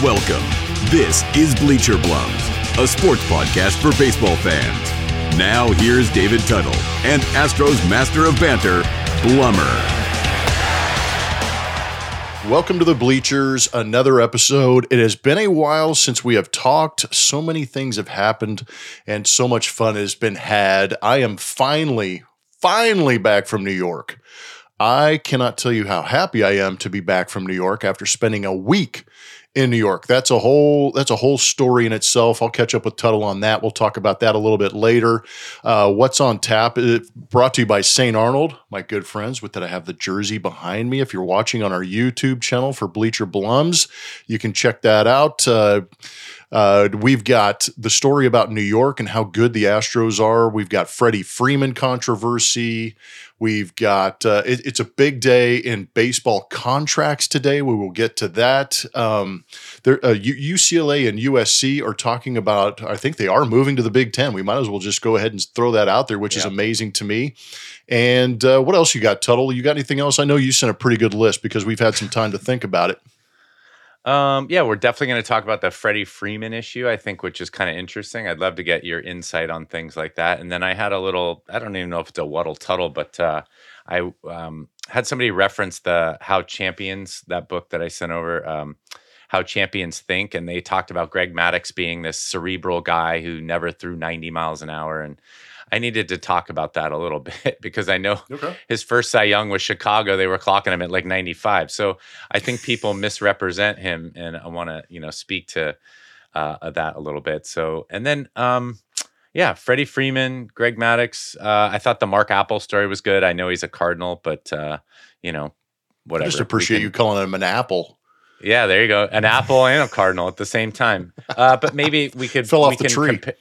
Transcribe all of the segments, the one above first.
Welcome. This is Bleacher Blums, a sports podcast for baseball fans. Now, here's David Tuttle and Astros master of banter, Blummer. Welcome to the Bleachers, another episode. It has been a while since we have talked. So many things have happened and so much fun has been had. I am finally, finally back from New York. I cannot tell you how happy I am to be back from New York after spending a week in New York. That's a whole that's a whole story in itself. I'll catch up with Tuttle on that. We'll talk about that a little bit later. Uh, what's on tap? It, brought to you by St. Arnold, my good friends. With that, I have the jersey behind me. If you're watching on our YouTube channel for Bleacher Blums, you can check that out. Uh, uh, we've got the story about New York and how good the Astros are. We've got Freddie Freeman controversy. We've got uh, it, it's a big day in baseball contracts today. We will get to that. Um, there, uh, UCLA and USC are talking about. I think they are moving to the Big Ten. We might as well just go ahead and throw that out there, which is amazing to me. And uh, what else you got, Tuttle? You got anything else? I know you sent a pretty good list because we've had some time to think about it. Um, yeah, we're definitely going to talk about the Freddie Freeman issue, I think, which is kind of interesting. I'd love to get your insight on things like that. And then I had a little, I don't even know if it's a Waddle Tuttle, but uh, I um, had somebody reference the How Champions, that book that I sent over, um, How Champions Think. And they talked about Greg Maddux being this cerebral guy who never threw 90 miles an hour. And I needed to talk about that a little bit because I know Okay. his first Cy Young was Chicago. They were clocking him at like 95. So I think people misrepresent him, and I want to you know speak to uh, that a little bit. So and then um, yeah, Freddie Freeman, Greg Maddux. Uh, I thought the Mark Appel story was good. I know he's a Cardinal, but uh, you know whatever. I just appreciate can- you calling him an apple. Yeah, there you go. An apple and a cardinal at the same time. Uh, but maybe we could Fell off we the can tree. compa-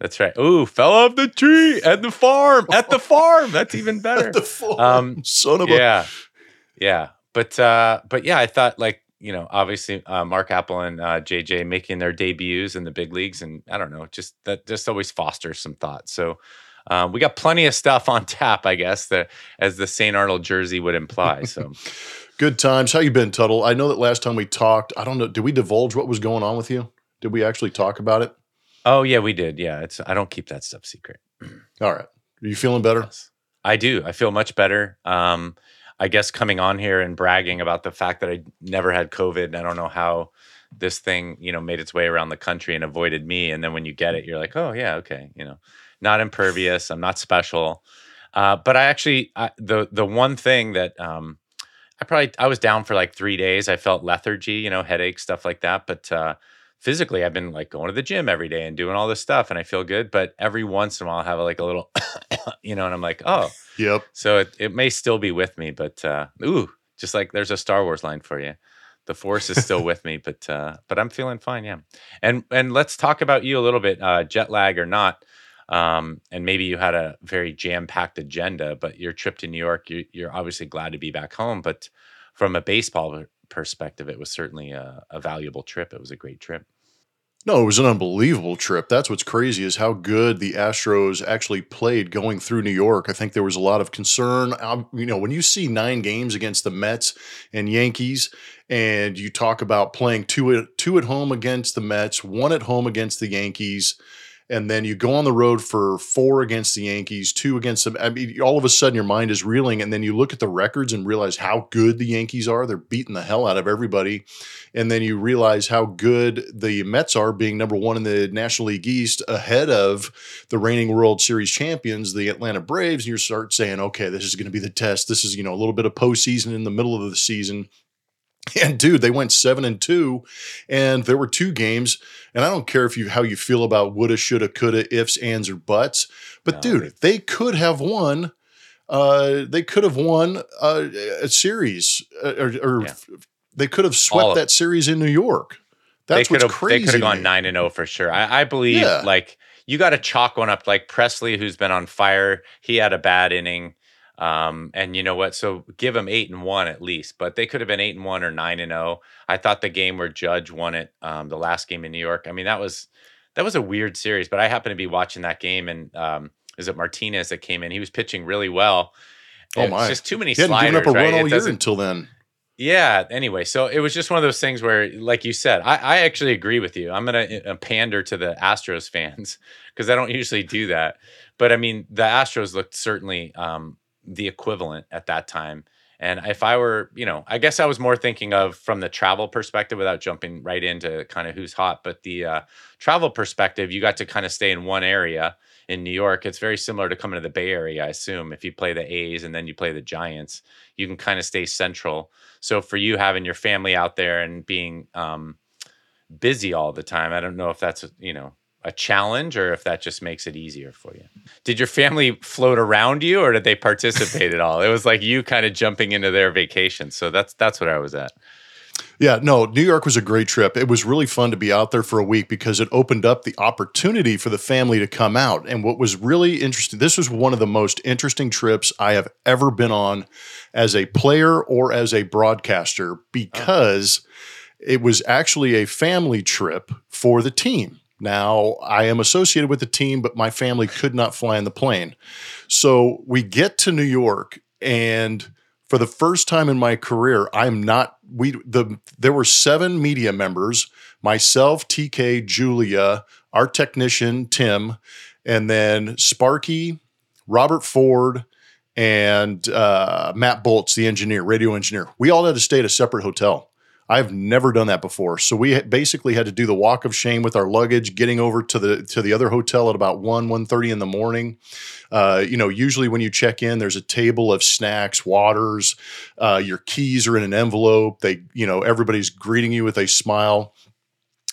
That's right. Ooh, fell off the tree at the farm. At the farm. That's even better. the farm, Um, son of a yeah, yeah. But uh, but yeah, I thought like you know obviously uh, Mark Appel and uh, JJ making their debuts in the big leagues, and I don't know, just that just always fosters some thought. So. Um, we got plenty of stuff on tap, I guess, that as the St. Arnold jersey would imply. So, Good times. How you been, Tuttle? I know that last time we talked, I don't know, did we divulge what was going on with you? Did we actually talk about it? Oh yeah, we did. Yeah, it's I don't keep that stuff secret. All right. Are you feeling better? Yes. I do. I feel much better. Um, I guess coming on here and bragging about the fact that I never had COVID. And I don't know how this thing, you know, made its way around the country and avoided me. And then when you get it, you're like, oh yeah, okay, you know, not impervious. I'm not special. Uh, but I actually, I, the the one thing that um, I probably I was down for like three days. I felt lethargy, you know, headaches, stuff like that. But uh, physically, I've been like going to the gym every day and doing all this stuff, and I feel good. But every once in a while, I have like a little, you know, and I'm like, oh, Yep. so it, it may still be with me, but uh, ooh, just like there's a Star Wars line for you. The Force is still with me, but uh, but I'm feeling fine, yeah. And and let's talk about you a little bit, uh, jet lag or not. Um, and maybe you had a very jam packed agenda, but your trip to New York, you, you're obviously glad to be back home. But from a baseball perspective, it was certainly a, a valuable trip. It was a great trip. No, it was an unbelievable trip. That's what's crazy is how good the Astros actually played going through New York. I think there was a lot of concern. Um, you know, when you see nine games against the Mets and Yankees, and you talk about playing two at two at home against the Mets, one at home against the Yankees, and then you go on the road for four against the Yankees, two against them. I mean, all of a sudden your mind is reeling, and then you look at the records and realize how good the Yankees are. They're beating the hell out of everybody, and then you realize how good the Mets are, being number one in the National League East, ahead of the reigning World Series champions, the Atlanta Braves. And you start saying, okay, this is going to be the test. This is you know a little bit of postseason in the middle of the season. And dude, they went seven and two, and there were two games. And I don't care if you how you feel about woulda, shoulda, coulda, ifs, ands, or buts, but No, dude, they could have won. Uh, they could have won uh, a series, uh, or, or Yeah. they could have swept that series in New York. That's they what's crazy. they could have gone nine and zero for sure. I, I believe Yeah. like you got to chalk one up. Like Pressly, who's been on fire, he had a bad inning, um, and you know what? So give them eight and one at least. But they could have been eight and one or nine and zero. I thought the game where Judge won it, um, the last game in New York. I mean, that was that was a weird series. But I happened to be watching that game, and um, is it Martinez that came in? He was pitching really well. Oh It's my! just too many He hadn't sliders. given up a right? run It all year until then. yeah. Anyway, so it was just one of those things where, like you said, I, I actually agree with you. I'm gonna uh, pander to the Astros fans because I don't usually do that. But I mean, the Astros looked certainly um, the equivalent at that time. And if I were, you know, I guess I was more thinking of from the travel perspective without jumping right into kind of who's hot. But the uh, travel perspective, you got to kind of stay in one area in New York. It's very similar to coming to the Bay Area, I assume. If you play the A's and then you play the Giants, you can kind of stay central. So for you having your family out there and being um, busy all the time, I don't know if that's, you know, a challenge or if that just makes it easier for you. Did your family float around you or did they participate at all? It was like you kind of jumping into their vacation. So that's that's what I was at. Yeah, no, New York was a great trip. It was really fun to be out there for a week because it opened up the opportunity for the family to come out. And what was really interesting, this was one of the most interesting trips I have ever been on as a player or as a broadcaster oh. because it was actually a family trip for the team. Now, I am associated with the team, but my family could not fly in the plane. So we get to New York, and for the first time in my career, I'm not we the there were seven media members, myself, TK, Julia, our technician, Tim, and then Sparky, Robert Ford, and uh, Matt Bolts, the engineer, radio engineer. We all had to stay at a separate hotel. I've never done that before. So we basically had to do the walk of shame with our luggage, getting over to the to the other hotel at about 1 1:30 in the morning. Uh, you know, usually when you check in, there's a table of snacks, waters, uh, your keys are in an envelope. They, you know, everybody's greeting you with a smile.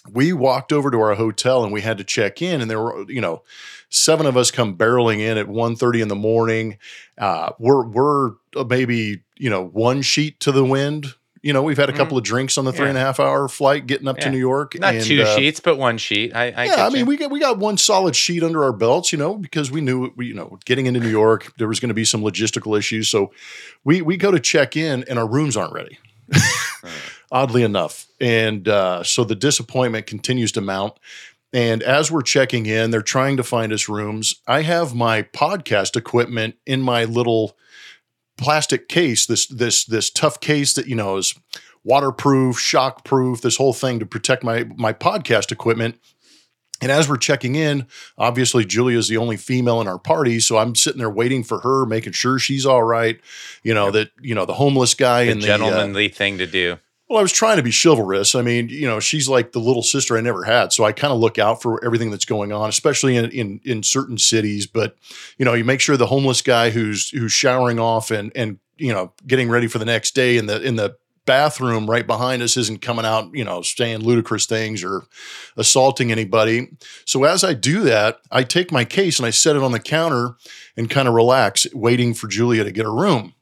We walked over to our hotel and we had to check in, and there were, you know, seven of us come barreling in at 1.30 in the morning. Uh, we're we're maybe you know one sheet to the wind you know, we've had a mm. couple of drinks on the three yeah. and a half hour flight getting up yeah. to New York. Not and, two uh, sheets, but one sheet. I, I yeah, I mean, you. we got we got one solid sheet under our belts, you know, because we knew, we, you know, getting into New York, there was going to be some logistical issues. So we we go to check in, and our rooms aren't ready. Oddly enough, and uh, so the disappointment continues to mount. And as we're checking in, they're trying to find us rooms. I have my podcast equipment in my little plastic case, this this this tough case that you know is waterproof, shockproof, this whole thing to protect my my podcast equipment. And as we're checking in, obviously Julia is the only female in our party, so I'm sitting there waiting for her, making sure she's all right. You know that you know the homeless guy the and the gentlemanly uh, thing to do. Well, I was trying to be chivalrous. I mean, you know, she's like the little sister I never had, so I kind of look out for everything that's going on, especially in, in in certain cities. But you know, you make sure the homeless guy who's who's showering off and and you know getting ready for the next day in the in the bathroom right behind us isn't coming out, you know, saying ludicrous things or assaulting anybody. So as I do that, I take my case and I set it on the counter and kind of relax, waiting for Julia to get her room.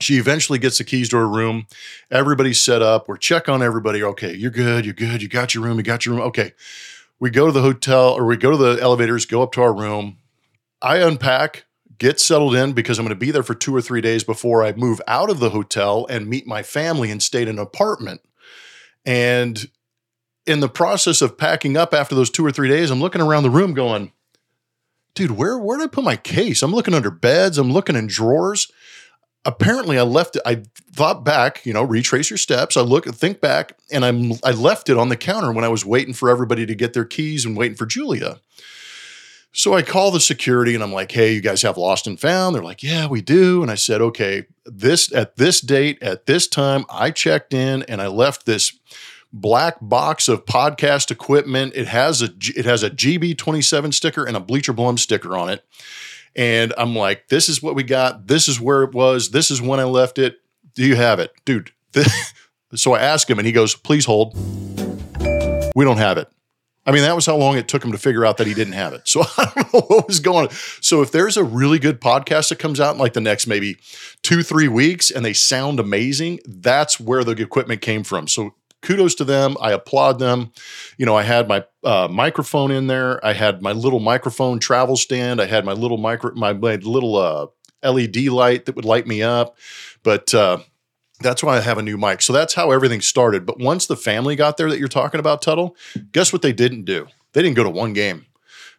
She eventually gets the keys to her room. Everybody's set up. We're check on everybody. Okay, you're good. You're good. You got your room. You got your room. Okay. We go to the hotel or we go to the elevators, go up to our room. I unpack, get settled in because I'm going to be there for two or three days before I move out of the hotel and meet my family and stay in an apartment. And in the process of packing up after those two or three days, I'm looking around the room going, dude, where, where did I put my case? I'm looking under beds, I'm looking in drawers apparently I left it. I thought back, you know, retrace your steps. I look, think back, and I'm I left it on the counter when I was waiting for everybody to get their keys and waiting for Julia. So I call the security and I'm like, "Hey, you guys have lost and found?" They're like, "Yeah, we do." And I said, "Okay, this at this date at this time, I checked in and I left this black box of podcast equipment. It has a it has a GB27 sticker and a Bleacher Blum sticker on it." And I'm like, this is what we got. This is where it was. This is when I left it. Do you have it? Dude. so I ask him and he goes, please hold. We don't have it. I mean, that was how long it took him to figure out that he didn't have it. So I don't know what was going on. So if there's a really good podcast that comes out in like the next maybe two, three weeks and they sound amazing, that's where the equipment came from. So kudos to them. I applaud them. You know, I had my uh, microphone in there. I had my little microphone travel stand. I had my little micro, my, my little uh, LED light that would light me up. But uh, that's why I have a new mic. So that's how everything started. But once the family got there that you're talking about, Tuttle, guess what they didn't do? They didn't go to one game.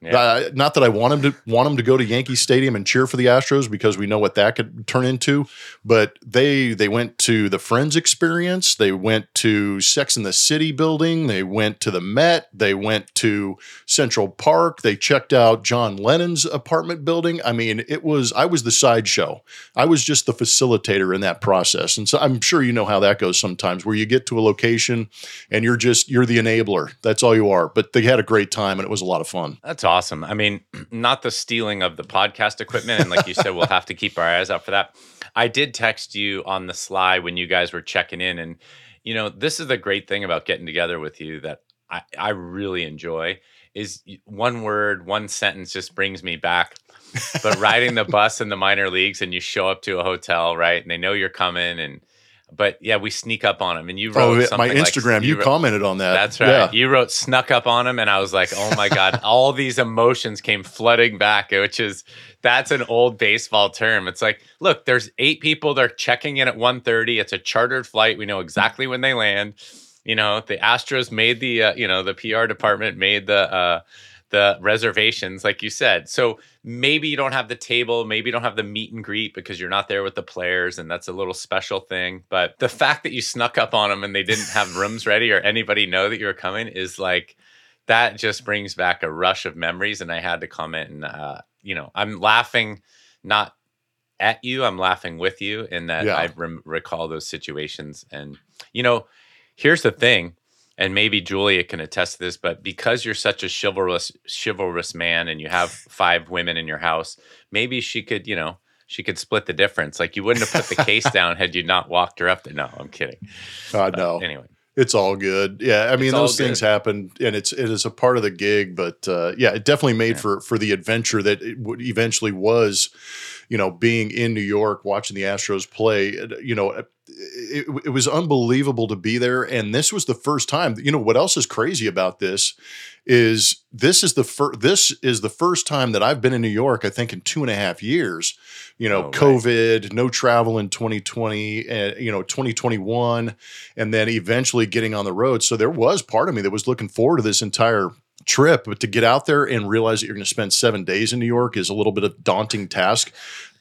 Yeah. Uh, not that I want him to want him to go to Yankee Stadium and cheer for the Astros because we know what that could turn into. But they they went to the Friends Experience. They went to Sex in the City building. They went to the Met. They went to Central Park. They checked out John Lennon's apartment building. I mean, it was I was the sideshow. I was just the facilitator in that process. And so I'm sure you know how that goes sometimes, where you get to a location and you're just you're the enabler. That's all you are. But they had a great time and it was a lot of fun. That's awesome. I mean, not the stealing of the podcast equipment. And like you said, we'll have to keep our eyes out for that. I did text you on the sly when you guys were checking in. And, you know, this is the great thing about getting together with you that I, I really enjoy is one word, one sentence just brings me back. But riding the bus in the minor leagues and you show up to a hotel, right? And they know you're coming and but yeah, we sneak up on him, and you wrote Oh, yeah, something my like- Instagram, you, wrote- commented on that. That's right. Yeah. You wrote snuck up on him, and I was like, oh my God, all these emotions came flooding back, which is that's an old baseball term. It's like, look, there's eight people, they're checking in at 1.30. It's a chartered flight. We know exactly when they land. You know, the Astros made the uh, you know, the PR department made the uh the reservations, like you said. So maybe you don't have the table, maybe you don't have the meet and greet because you're not there with the players, and that's a little special thing. But the fact that you snuck up on them and they didn't have rooms ready or anybody know that you were coming is like that just brings back a rush of memories. And I had to comment, and uh, you know, I'm laughing not at you, I'm laughing with you in that Yeah. I rem- recall those situations. And you know, here's the thing and maybe Julia can attest to this, but because you're such a chivalrous chivalrous man and you have five women in your house, maybe she could, you know, she could split the difference. Like you wouldn't have put the case down had you not walked her up there. No, I'm kidding. Oh, but know. Anyway, It's all good. Yeah, I mean those things happen, and it's it is a part of the gig. But uh, yeah, it definitely made Yeah. for for the adventure that it would eventually was. You know, being in New York, watching the Astros play. You know, it, it was unbelievable to be there, and this was the first time. You know, what else is crazy about this is this is the first this is the first time that I've been in New York. I think in two and a half years. You know, No way. COVID, no travel in 2020, and eh, you know, 2021 and then eventually getting on the road. So there was part of me that was looking forward to this entire trip, but to get out there and realize that you're going to spend seven days in New York is a little bit of daunting task,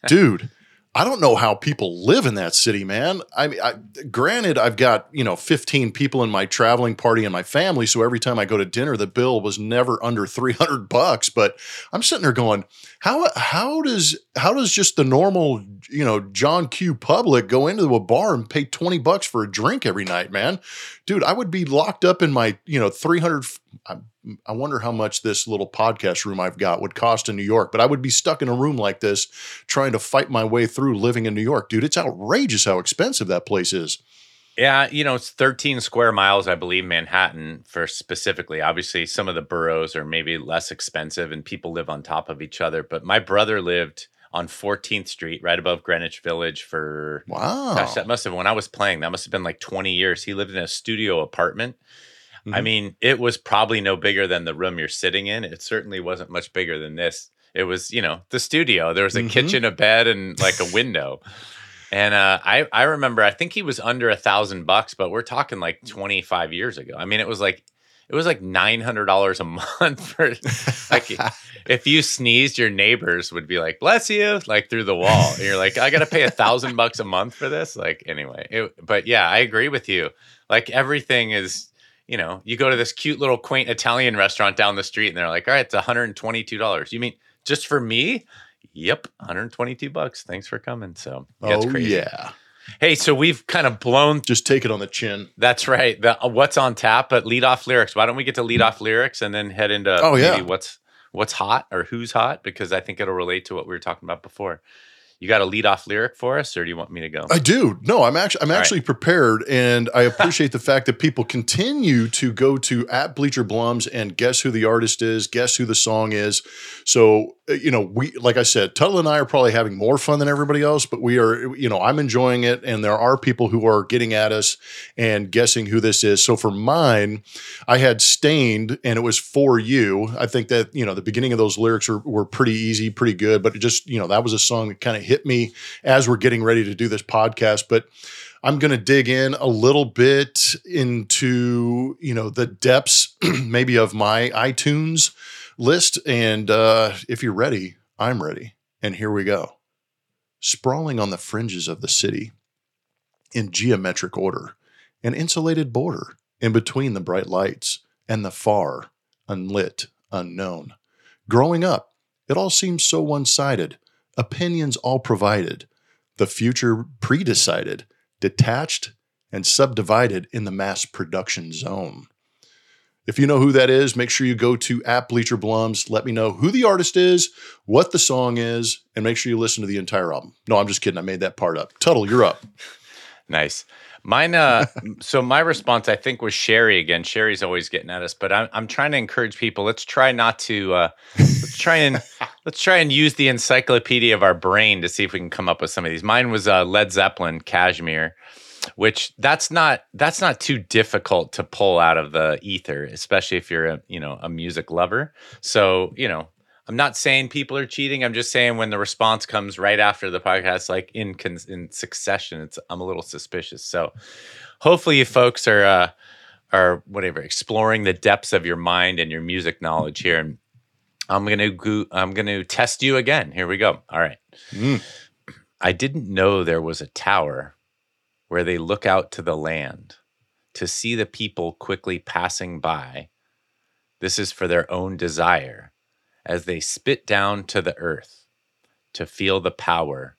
dude. I don't know how people live in that city, man. I mean, I, granted, I've got you know 15 people in my traveling party and my family, so every time I go to dinner, the bill was never under 300 bucks. But I'm sitting there going, how how does how does just the normal you know John Q public go into a bar and pay 20 bucks for a drink every night, man? Dude, I would be locked up in my you know 300. I, I wonder how much this little podcast room I've got would cost in New York, but I would be stuck in a room like this trying to fight my way through living in New York, dude. It's outrageous how expensive that place is. Yeah, you know, it's 13 square miles, I believe, Manhattan for specifically. Obviously, some of the boroughs are maybe less expensive and people live on top of each other. But my brother lived on 14th Street, right above Greenwich Village, for Wow. Gosh, that must have when I was playing. That must have been like 20 years. He lived in a studio apartment. I Mhm. mean, it was probably no bigger than the room you're sitting in. It certainly wasn't much bigger than this. It was, you know, the studio. There was a Mhm. kitchen, a bed, and like a window. And uh, I I remember I think he was under a thousand bucks, but we're talking like 25 years ago. I mean, it was like it was like nine hundred dollars a month for like if you sneezed, your neighbors would be like, "Bless you," like through the wall. And you're like, "I got to pay a thousand bucks a month for this." Like anyway, it, but yeah, I agree with you. Like everything is, you know, you go to this cute little quaint Italian restaurant down the street, and they're like, "All right, it's one hundred and twenty-two dollars." You mean just for me? Yep, one hundred twenty-two bucks. Thanks for coming. So it's oh crazy. yeah, Hey, so we've kind of blown just take it on the chin. that's right. The uh, what's on tap, but lead off lyrics. Why don't we get to lead off lyrics and then head into Oh, yeah. what's what's hot or who's hot because I think it'll relate to what we were talking about before. You got a lead off lyric for us, or do you want me to go? I do. No, I'm actually I'm All right. actually prepared, and I appreciate the fact that people continue to go to at Bleacher Blums and guess who the artist is, guess who the song is. So uh, you know, we like I said, Tuttle and I are probably having more fun than everybody else, but we are. You know, I'm enjoying it, and there are people who are getting at us and guessing who this is. So for mine, I had Staind, and it was for you. I think that you know the beginning of those lyrics were, were pretty easy, pretty good, but it just you know that was a song that kind of hit me as we're getting ready to do this podcast. But I'm going to dig in a little bit into you know the depths maybe of my iTunes list. And uh, if you're ready, I'm ready. And here we go. Sprawling on the fringes of the city, in geometric order, an insulated border in between the bright lights and the far, unlit, unknown. Growing up, it all seemed so one sided, opinions all provided, the future predecided, detached and subdivided in the mass production zone. If you know who that is, make sure you go to app Bleacher Blums. Let me know who the artist is, what the song is, and make sure you listen to the entire album. No, I'm just kidding. I made that part up. Tuttle, you're up. Nice. Mine. Uh, so my response, I think, was Sherry again. Sherry's always getting at us, but I'm I'm trying to encourage people. Let's try not to. Uh, let's try and let's try and use the encyclopedia of our brain to see if we can come up with some of these. Mine was uh, Led Zeppelin, Kashmir which that's not that's not too difficult to pull out of the ether especially if you're a you know a music lover. So you know i'm not saying people are cheating. I'm just saying when the response comes right after the podcast like in in succession it's i'm a little suspicious. So hopefully you folks are uh are whatever exploring the depths of your mind and your music knowledge here and i'm gonna go i'm gonna test you again here we go all right mm. i didn't know there was a tower where they look out to the land to see the people quickly passing by. This is for their own desire, as they spit down to the earth to feel the power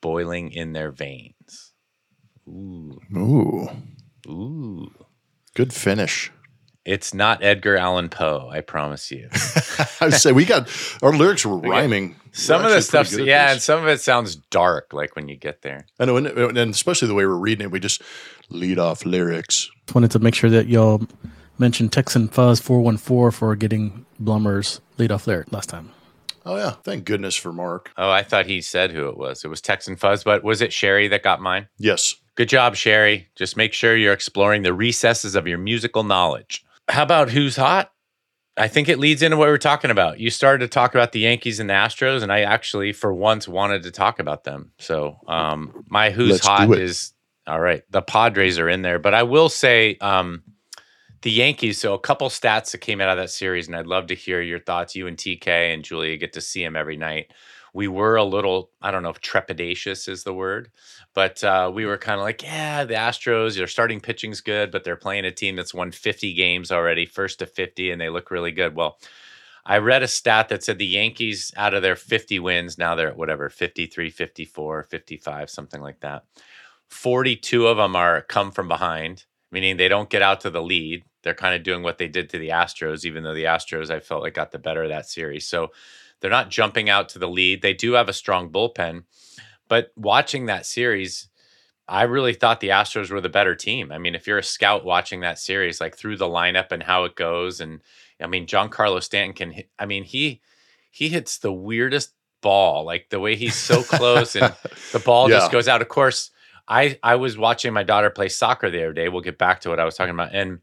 boiling in their veins. Ooh. Ooh. Ooh. Good finish. It's not Edgar Allan Poe, I promise you. I say we got our lyrics were rhyming. Some of the stuff, yeah, and some of it sounds dark, like when you get there. I know, and, and especially the way we're reading it, we just lead off lyrics. Just wanted to make sure that y'all mentioned Texan Fuzz four one four for getting Blummer's lead off lyric last time. Oh yeah, thank goodness for Mark. Oh, I thought he said who it was. It was Texan Fuzz, but was it Sherry that got mine? Yes. Good job, Sherry. Just make sure you're exploring the recesses of your musical knowledge how about who's hot? I think it leads into what we are talking about. You started to talk about the Yankees and the Astros, and I actually, for once, wanted to talk about them. So, um, my who's Let's hot is all right. The Padres are in there, but I will say um, the Yankees. So, a couple stats that came out of that series, and I'd love to hear your thoughts. You and TK and Julia get to see him every night. We were a little, I don't know if trepidatious is the word, but uh, we were kind of like, yeah, the Astros, their starting pitching's good, but they're playing a team that's won 50 games already, first to 50, and they look really good. Well, I read a stat that said the Yankees, out of their 50 wins, now they're at whatever, 53, 54, 55, something like that. 42 of them are come from behind, meaning they don't get out to the lead. They're kind of doing what they did to the Astros, even though the Astros, I felt like, got the better of that series. So they're not jumping out to the lead. They do have a strong bullpen but watching that series, I really thought the Astros were the better team. I mean, if you're a scout watching that series, like through the lineup and how it goes, and I mean, Giancarlo Stanton can. Hit, I mean, he he hits the weirdest ball, like the way he's so close and the ball yeah. just goes out. Of course, I I was watching my daughter play soccer the other day. We'll get back to what I was talking about, and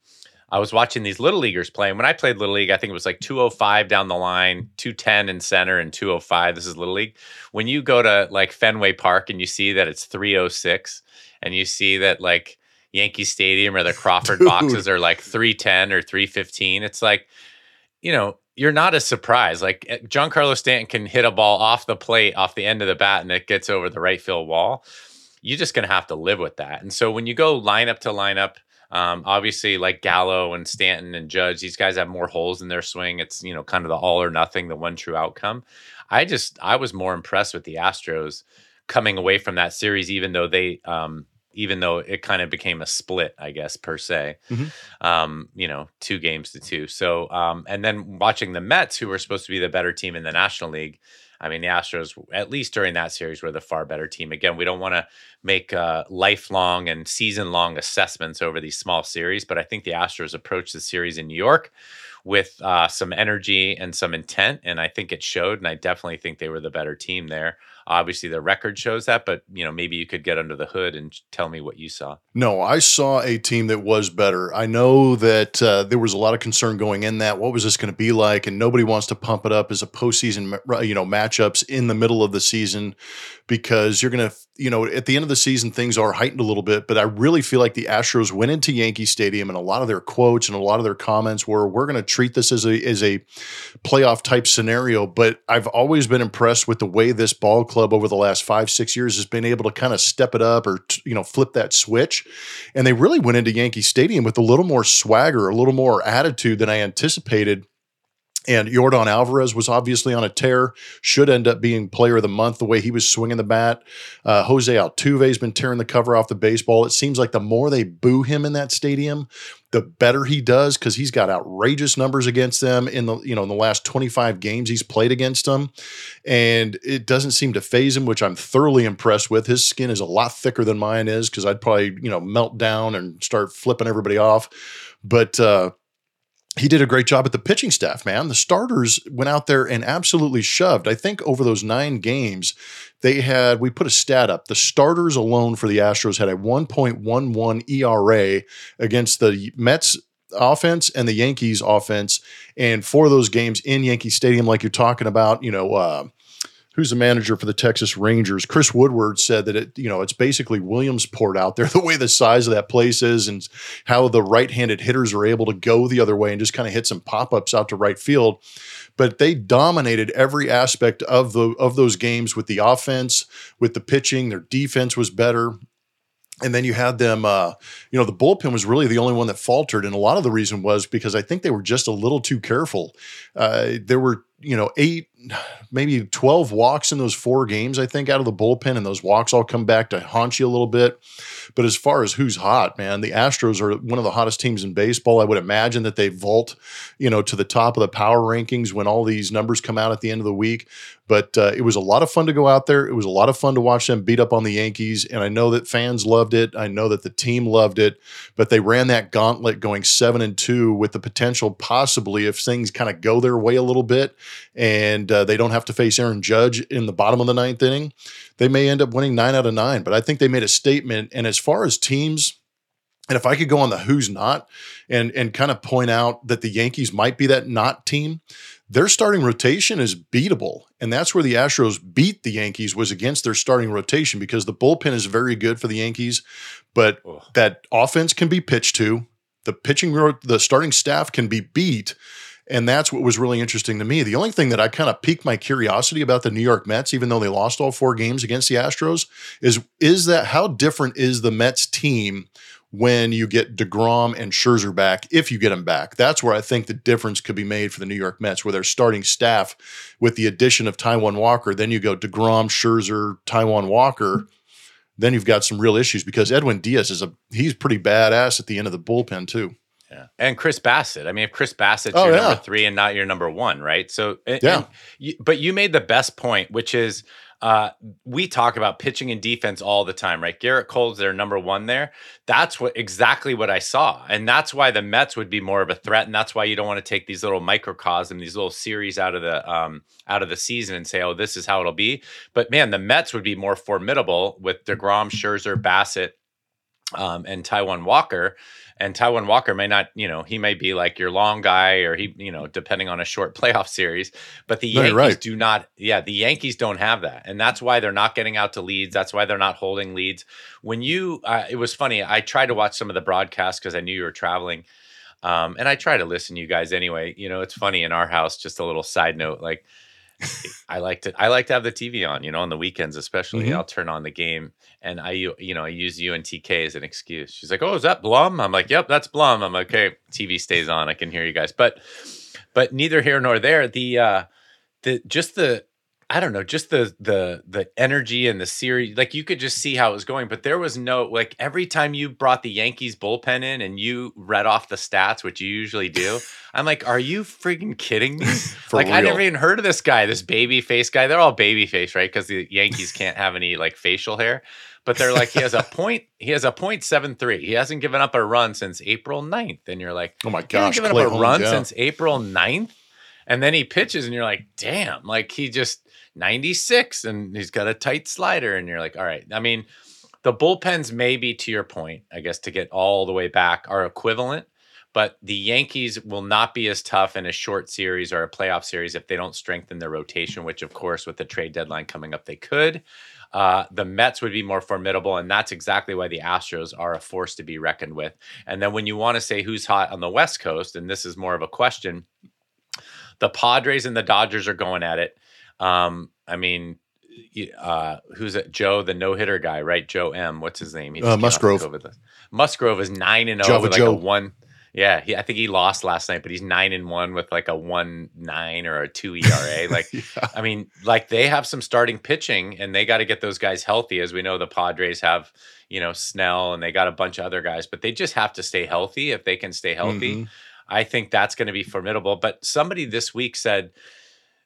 I was watching these little leaguers playing. When I played little league, I think it was like 205 down the line, 210 in center, and 205. This is little league. When you go to like Fenway Park and you see that it's 306, and you see that like Yankee Stadium or the Crawford Dude. boxes are like 310 or 315, it's like, you know, you're not a surprise. Like eh, Giancarlo Stanton can hit a ball off the plate, off the end of the bat, and it gets over the right field wall. You're just going to have to live with that. And so when you go lineup to lineup, um, obviously, like Gallo and Stanton and Judge, these guys have more holes in their swing. It's you know kind of the all or nothing, the one true outcome. I just I was more impressed with the Astros coming away from that series, even though they um, even though it kind of became a split, I guess per se. Mm-hmm. Um, you know, two games to two. So um, and then watching the Mets, who were supposed to be the better team in the National League. I mean, the Astros, at least during that series, were the far better team. Again, we don't want to make uh, lifelong and season long assessments over these small series, but I think the Astros approached the series in New York with uh, some energy and some intent, and I think it showed. And I definitely think they were the better team there. Obviously, the record shows that, but you know, maybe you could get under the hood and tell me what you saw. No, I saw a team that was better. I know that uh, there was a lot of concern going in that what was this going to be like, and nobody wants to pump it up as a postseason, you know, matchups in the middle of the season because you're going to, you know, at the end of the season things are heightened a little bit. But I really feel like the Astros went into Yankee Stadium, and a lot of their quotes and a lot of their comments were, "We're going to treat this as a as a playoff type scenario. But I've always been impressed with the way this ball club over the last five six years has been able to kind of step it up or you know flip that switch. And they really went into Yankee Stadium with a little more swagger, a little more attitude than I anticipated and Yordan Alvarez was obviously on a tear, should end up being player of the month the way he was swinging the bat. Uh, Jose Altuve's been tearing the cover off the baseball. It seems like the more they boo him in that stadium, the better he does because he's got outrageous numbers against them in the you know in the last 25 games he's played against them and it doesn't seem to phase him which i'm thoroughly impressed with. His skin is a lot thicker than mine is because i'd probably you know melt down and start flipping everybody off. But uh he did a great job at the pitching staff, man. The starters went out there and absolutely shoved. I think over those nine games, they had, we put a stat up. The starters alone for the Astros had a 1.11 ERA against the Mets offense and the Yankees offense. And for those games in Yankee Stadium, like you're talking about, you know, uh, who's the manager for the Texas Rangers, Chris Woodward said that it, you know, it's basically Williamsport out there, the way the size of that place is and how the right-handed hitters are able to go the other way and just kind of hit some pop-ups out to right field. But they dominated every aspect of the of those games with the offense, with the pitching. Their defense was better and then you had them uh, you know the bullpen was really the only one that faltered and a lot of the reason was because i think they were just a little too careful uh, there were you know eight maybe 12 walks in those four games i think out of the bullpen and those walks all come back to haunt you a little bit but as far as who's hot man the astros are one of the hottest teams in baseball i would imagine that they vault you know to the top of the power rankings when all these numbers come out at the end of the week but uh, it was a lot of fun to go out there. It was a lot of fun to watch them beat up on the Yankees. And I know that fans loved it. I know that the team loved it. But they ran that gauntlet going seven and two with the potential, possibly, if things kind of go their way a little bit and uh, they don't have to face Aaron Judge in the bottom of the ninth inning, they may end up winning nine out of nine. But I think they made a statement. And as far as teams, and if I could go on the who's not and and kind of point out that the Yankees might be that not team, their starting rotation is beatable. And that's where the Astros beat the Yankees was against their starting rotation because the bullpen is very good for the Yankees, but that offense can be pitched to. The pitching, the starting staff can be beat. And that's what was really interesting to me. The only thing that I kind of piqued my curiosity about the New York Mets, even though they lost all four games against the Astros, is is that how different is the Mets team when you get DeGrom and Scherzer back, if you get them back. That's where I think the difference could be made for the New York Mets, where their starting staff, with the addition of Taijuan Walker, then you go DeGrom, Scherzer, Taijuan Walker. Then you've got some real issues because Edwin Diaz is a he's pretty badass at the end of the bullpen too. Yeah. And Chris Bassitt. I mean, if Chris Bassitt's oh, your yeah. number three and not your number one, right? So, yeah. You, but you made the best point, which is uh, we talk about pitching and defense all the time, right? Gerrit Cole's their number one there. That's what exactly what I saw, and that's why the Mets would be more of a threat, and that's why you don't want to take these little microcosm, these little series out of the um, out of the season and say, oh, this is how it'll be. But man, the Mets would be more formidable with Degrom, Scherzer, Bassitt, um, and Taijuan Walker and Taijuan Walker may not, you know, he may be like your long guy or he, you know, depending on a short playoff series. But the no, Yankees right. do not, yeah, the Yankees don't have that. And that's why they're not getting out to leads. That's why they're not holding leads. When you, uh, it was funny, I tried to watch some of the broadcasts because I knew you were traveling. Um, and I try to listen to you guys anyway. You know, it's funny in our house, just a little side note, like, I like to I like to have the TV on, you know, on the weekends especially. Mm-hmm. I'll turn on the game and I you know, I use UNTK as an excuse. She's like, "Oh, is that Blum?" I'm like, "Yep, that's Blum." I'm like, "Okay, TV stays on. I can hear you guys." But but neither here nor there. The uh the just the I don't know, just the the the energy and the series. Like you could just see how it was going, but there was no like every time you brought the Yankees bullpen in and you read off the stats, which you usually do. I'm like, are you freaking kidding me? like real. I never even heard of this guy, this baby face guy. They're all baby face, right? Because the Yankees can't have any like facial hair. But they're like, he has a point, he has a point seven three. He hasn't given up a run since April 9th. And you're like, oh my gosh, given up a run yeah. since April 9th. And then he pitches, and you're like, damn, like he just 96 and he's got a tight slider. And you're like, all right. I mean, the bullpens, maybe to your point, I guess, to get all the way back are equivalent, but the Yankees will not be as tough in a short series or a playoff series if they don't strengthen their rotation, which, of course, with the trade deadline coming up, they could. uh, the Mets would be more formidable, and that's exactly why the Astros are a force to be reckoned with. And then when you want to say who's hot on the West Coast, and this is more of a question, the Padres and the Dodgers are going at it. Um, I mean, uh, who's it? Joe, the no hitter guy, right? Joe M. What's his name? Uh, Musgrove. Musgrove is nine and zero oh with like Joe. a one. Yeah, he, I think he lost last night, but he's nine and one with like a one nine or a two ERA. Like, yeah. I mean, like they have some starting pitching, and they got to get those guys healthy. As we know, the Padres have, you know, Snell, and they got a bunch of other guys, but they just have to stay healthy. If they can stay healthy, mm-hmm. I think that's going to be formidable. But somebody this week said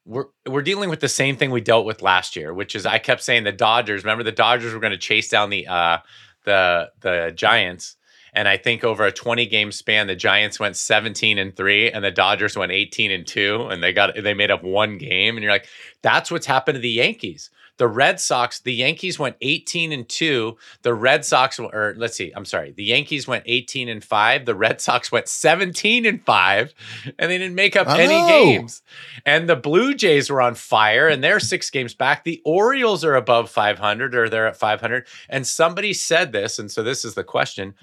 we're we're dealing with the same thing we dealt with last year, which is I kept saying the Dodgers. Remember, the Dodgers were going to chase down the uh, the the Giants, and I think over a 20 game span, the Giants went 17 and three, and the Dodgers went 18 and two, and they got they made up one game. And you're like, that's what's happened to the Yankees. The Red Sox, the Yankees went 18 and 2. The Red Sox or let's see, I'm sorry. The Yankees went 18 and 5. The Red Sox went 17 and 5 and they didn't make up any games. And the Blue Jays were on fire and they're 6 games back. The Orioles are above 500 or they're at 500. And somebody said this and so this is the question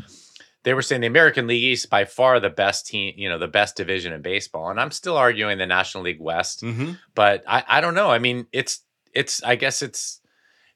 they were saying the American League East by far the best team, you know, the best division in baseball. And I'm still arguing the National League West, mm-hmm. but I, I don't know. I mean, it's it's I guess it's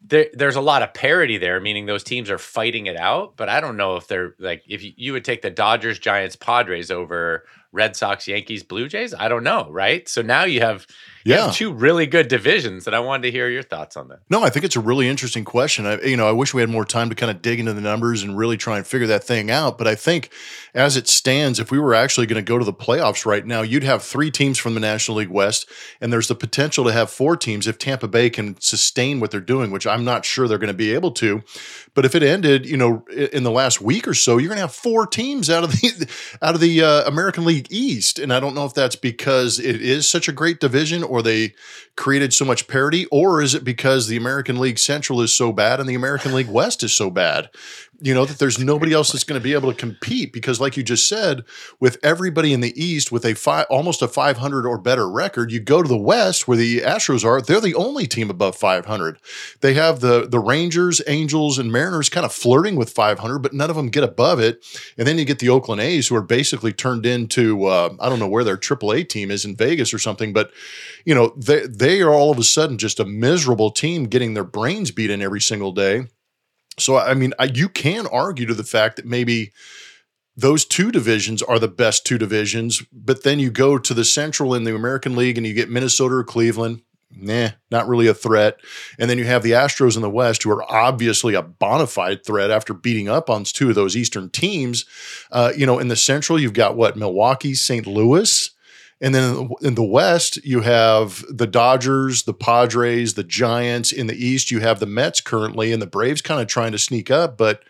there, there's a lot of parity there, meaning those teams are fighting it out. But I don't know if they're like if you, you would take the Dodgers, Giants, Padres over Red Sox, Yankees, Blue Jays. I don't know, right? So now you have yeah. two really good divisions, and I wanted to hear your thoughts on that. No, I think it's a really interesting question. I, you know, I wish we had more time to kind of dig into the numbers and really try and figure that thing out. But I think, as it stands, if we were actually going to go to the playoffs right now, you'd have three teams from the National League West, and there's the potential to have four teams if Tampa Bay can sustain what they're doing, which I'm not sure they're going to be able to. But if it ended, you know, in the last week or so, you're going to have four teams out of the out of the uh, American League East, and I don't know if that's because it is such a great division or they created so much parity, or is it because the American League Central is so bad and the American League West is so bad? you know that there's nobody else that's going to be able to compete because like you just said with everybody in the east with a five almost a 500 or better record you go to the west where the astros are they're the only team above 500 they have the the rangers angels and mariners kind of flirting with 500 but none of them get above it. And then you get the oakland a's who are basically turned into uh, i don't know where their aaa team is in vegas or something but you know they they are all of a sudden just a miserable team getting their brains beaten every single day so, I mean, I, you can argue to the fact that maybe those two divisions are the best two divisions, but then you go to the Central in the American League and you get Minnesota or Cleveland. Nah, not really a threat. And then you have the Astros in the West, who are obviously a bona fide threat after beating up on two of those Eastern teams. Uh, you know, in the Central, you've got what Milwaukee, St. Louis. And then in the West, you have the Dodgers, the Padres, the Giants. In the East, you have the Mets currently, and the Braves kind of trying to sneak up. But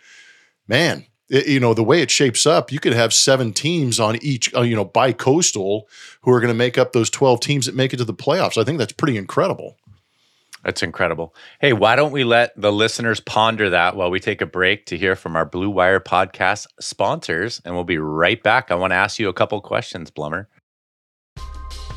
man, it, you know the way it shapes up, you could have seven teams on each, uh, you know, bi-coastal who are going to make up those twelve teams that make it to the playoffs. I think that's pretty incredible. That's incredible. Hey, why don't we let the listeners ponder that while we take a break to hear from our Blue Wire podcast sponsors, and we'll be right back. I want to ask you a couple questions, Blummer.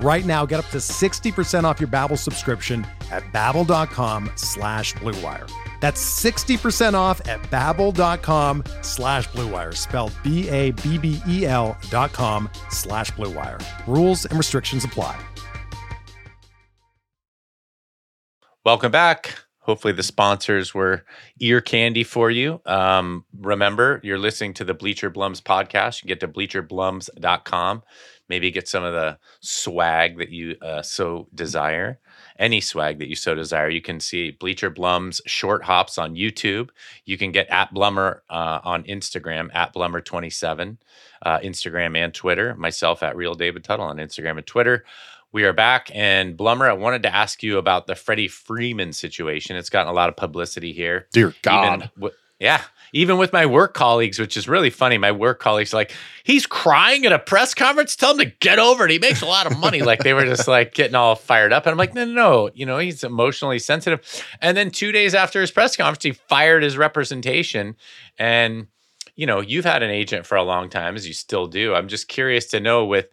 Right now, get up to 60% off your Babbel subscription at babbel.com slash bluewire. That's 60% off at babbel.com slash bluewire, spelled B-A-B-B-E-L dot com slash bluewire. Rules and restrictions apply. Welcome back. Hopefully the sponsors were ear candy for you. Um, remember, you're listening to the Bleacher Blums podcast. You get to bleacherblums.com maybe get some of the swag that you uh, so desire. Any swag that you so desire. You can see Bleacher Blum's short hops on YouTube. You can get at Blummer uh, on Instagram, at Blummer27, uh, Instagram and Twitter. Myself at Real David Tuttle on Instagram and Twitter. We are back. And Blummer, I wanted to ask you about the Freddie Freeman situation. It's gotten a lot of publicity here. Dear God. Even w- yeah. Even with my work colleagues, which is really funny. My work colleagues like, he's crying at a press conference. Tell him to get over it. He makes a lot of money. like they were just like getting all fired up. And I'm like, no, no, no. You know, he's emotionally sensitive. And then two days after his press conference, he fired his representation. And, you know, you've had an agent for a long time, as you still do. I'm just curious to know with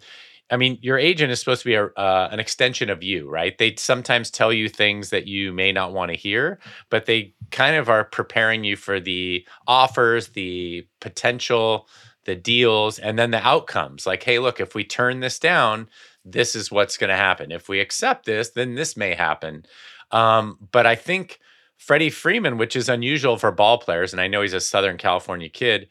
I mean, your agent is supposed to be a, uh, an extension of you, right? They sometimes tell you things that you may not want to hear, but they kind of are preparing you for the offers, the potential, the deals, and then the outcomes. Like, hey, look, if we turn this down, this is what's going to happen. If we accept this, then this may happen. Um, but I think Freddie Freeman, which is unusual for ball players, and I know he's a Southern California kid,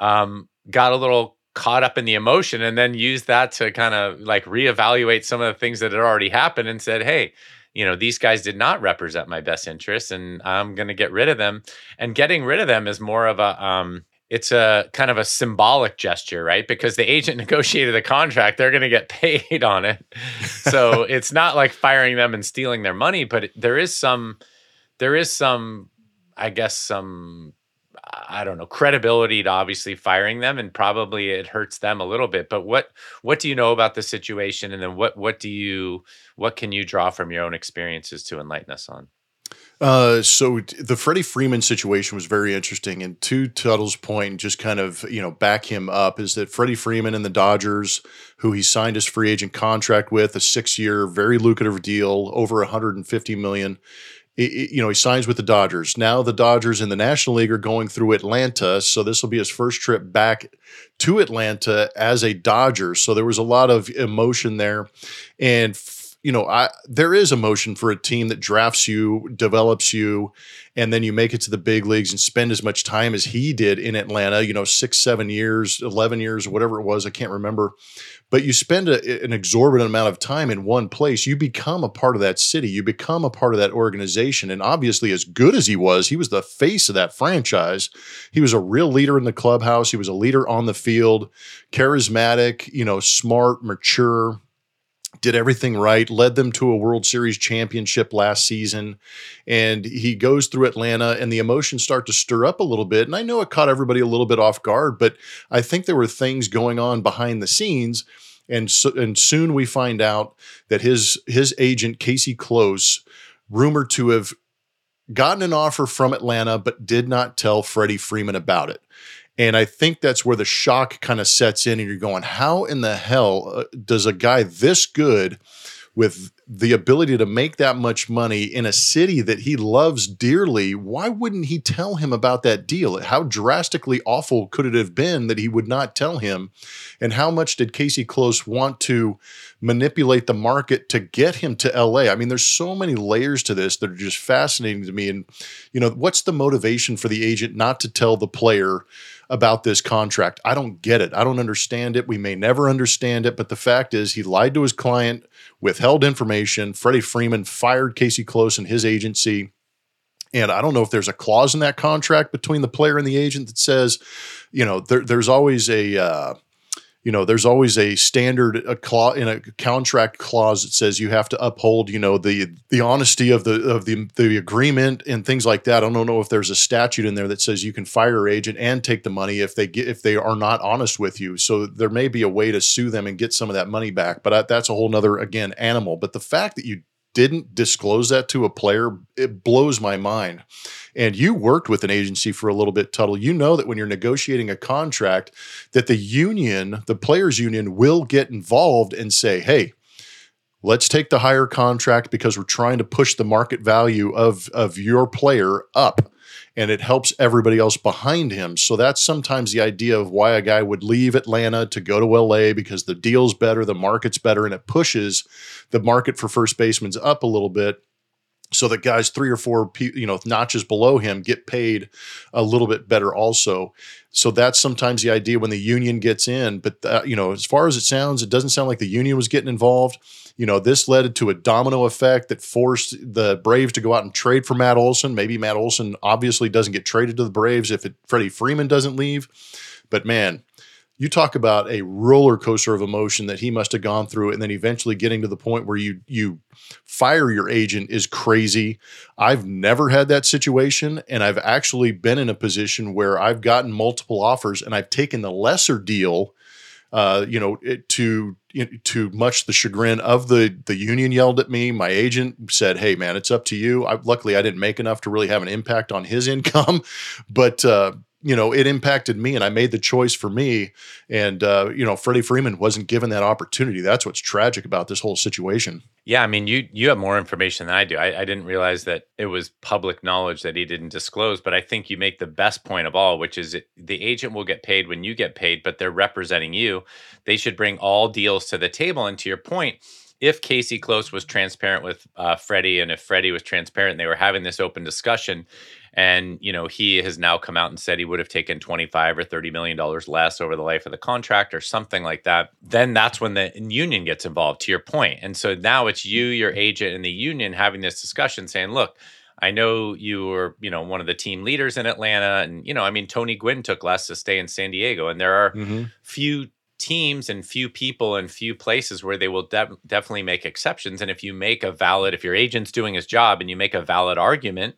um, got a little caught up in the emotion and then used that to kind of like reevaluate some of the things that had already happened and said, hey, you know, these guys did not represent my best interests and I'm going to get rid of them. And getting rid of them is more of a, um, it's a kind of a symbolic gesture, right? Because the agent negotiated the contract, they're going to get paid on it. So it's not like firing them and stealing their money, but there is some, there is some, I guess, some I don't know credibility to obviously firing them, and probably it hurts them a little bit. But what what do you know about the situation, and then what what do you what can you draw from your own experiences to enlighten us on? Uh, so the Freddie Freeman situation was very interesting, and to Tuttle's point, just kind of you know back him up is that Freddie Freeman and the Dodgers, who he signed his free agent contract with, a six year, very lucrative deal, over 150 million you know, he signs with the Dodgers. Now the Dodgers in the National League are going through Atlanta, so this will be his first trip back to Atlanta as a Dodger. So there was a lot of emotion there, and you know, I there is emotion for a team that drafts you, develops you, and then you make it to the big leagues and spend as much time as he did in Atlanta. You know, six, seven years, eleven years, whatever it was, I can't remember but you spend a, an exorbitant amount of time in one place you become a part of that city you become a part of that organization and obviously as good as he was he was the face of that franchise. He was a real leader in the clubhouse he was a leader on the field charismatic you know smart mature did everything right, led them to a World Series championship last season. And he goes through Atlanta, and the emotions start to stir up a little bit. And I know it caught everybody a little bit off guard, but I think there were things going on behind the scenes. And, so, and soon we find out that his his agent Casey Close, rumored to have gotten an offer from Atlanta, but did not tell Freddie Freeman about it. And I think that's where the shock kind of sets in, and you're going, how in the hell uh, does a guy this good with the ability to make that much money in a city that he loves dearly, why wouldn't he tell him about that deal? How drastically awful could it have been that he would not tell him? And how much did Casey Close want to manipulate the market to get him to LA? I mean, there's so many layers to this that are just fascinating to me. And, you know, what's the motivation for the agent not to tell the player? About this contract. I don't get it. I don't understand it. We may never understand it, but the fact is, he lied to his client, withheld information. Freddie Freeman fired Casey Close and his agency. And I don't know if there's a clause in that contract between the player and the agent that says, you know, there, there's always a, uh, you know, there's always a standard a clause in a contract clause that says you have to uphold, you know, the the honesty of the of the the agreement and things like that. I don't know if there's a statute in there that says you can fire agent and take the money if they get if they are not honest with you. So there may be a way to sue them and get some of that money back. But I, that's a whole nother again animal. But the fact that you didn't disclose that to a player, it blows my mind. And you worked with an agency for a little bit, Tuttle. You know that when you're negotiating a contract, that the union, the players' union, will get involved and say, hey, let's take the higher contract because we're trying to push the market value of, of your player up and it helps everybody else behind him. So that's sometimes the idea of why a guy would leave Atlanta to go to LA because the deal's better, the market's better, and it pushes the market for first basemen's up a little bit. so that guys three or four you know notches below him get paid a little bit better also so that's sometimes the idea when the union gets in but uh, you know as far as it sounds it doesn't sound like the union was getting involved you know this led to a domino effect that forced the braves to go out and trade for matt olson. Maybe matt olson obviously doesn't get traded to the braves if it, freddie freeman doesn't leave. But man you talk about a roller coaster of emotion that he must have gone through and then eventually getting to the point where you you fire your agent is crazy. I've never had that situation and i've actually been in a position where i've gotten multiple offers and i've taken the lesser deal uh, you know, it, to to much the chagrin of the the union yelled at me. My agent said, "Hey, man, it's up to you." I, luckily, I didn't make enough to really have an impact on his income, but uh, you know, it impacted me and I made the choice for me. And, uh, you know, Freddie Freeman wasn't given that opportunity. That's what's tragic about this whole situation. Yeah. I mean, you, you have more information than I do. I, I didn't realize that it was public knowledge that he didn't disclose, but I think you make the best point of all, which is it, the agent will get paid when you get paid, but they're representing you. They should bring all deals to the table. And to your point, if Casey Close was transparent with uh, Freddie and if Freddie was transparent, they were having this open discussion and you know he has now come out and said he would have taken 25 or 30 million dollars less over the life of the contract or something like that then that's when the union gets involved to your point and so now it's you your agent and the union having this discussion saying look I know you were, you know, one of the team leaders in Atlanta, and you know, I mean, Tony Gwynn took less to stay in San Diego, and there are mm-hmm. few teams and few people and few places where they will de- definitely make exceptions. And if you make a valid, if your agent's doing his job and you make a valid argument,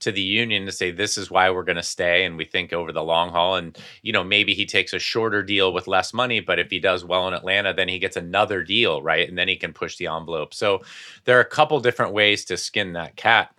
to the union to say this is why we're going to stay and we think over the long haul and you know maybe he takes a shorter deal with less money but if he does well in Atlanta then he gets another deal right? And then he can push the envelope. So there are a couple different ways to skin that cat.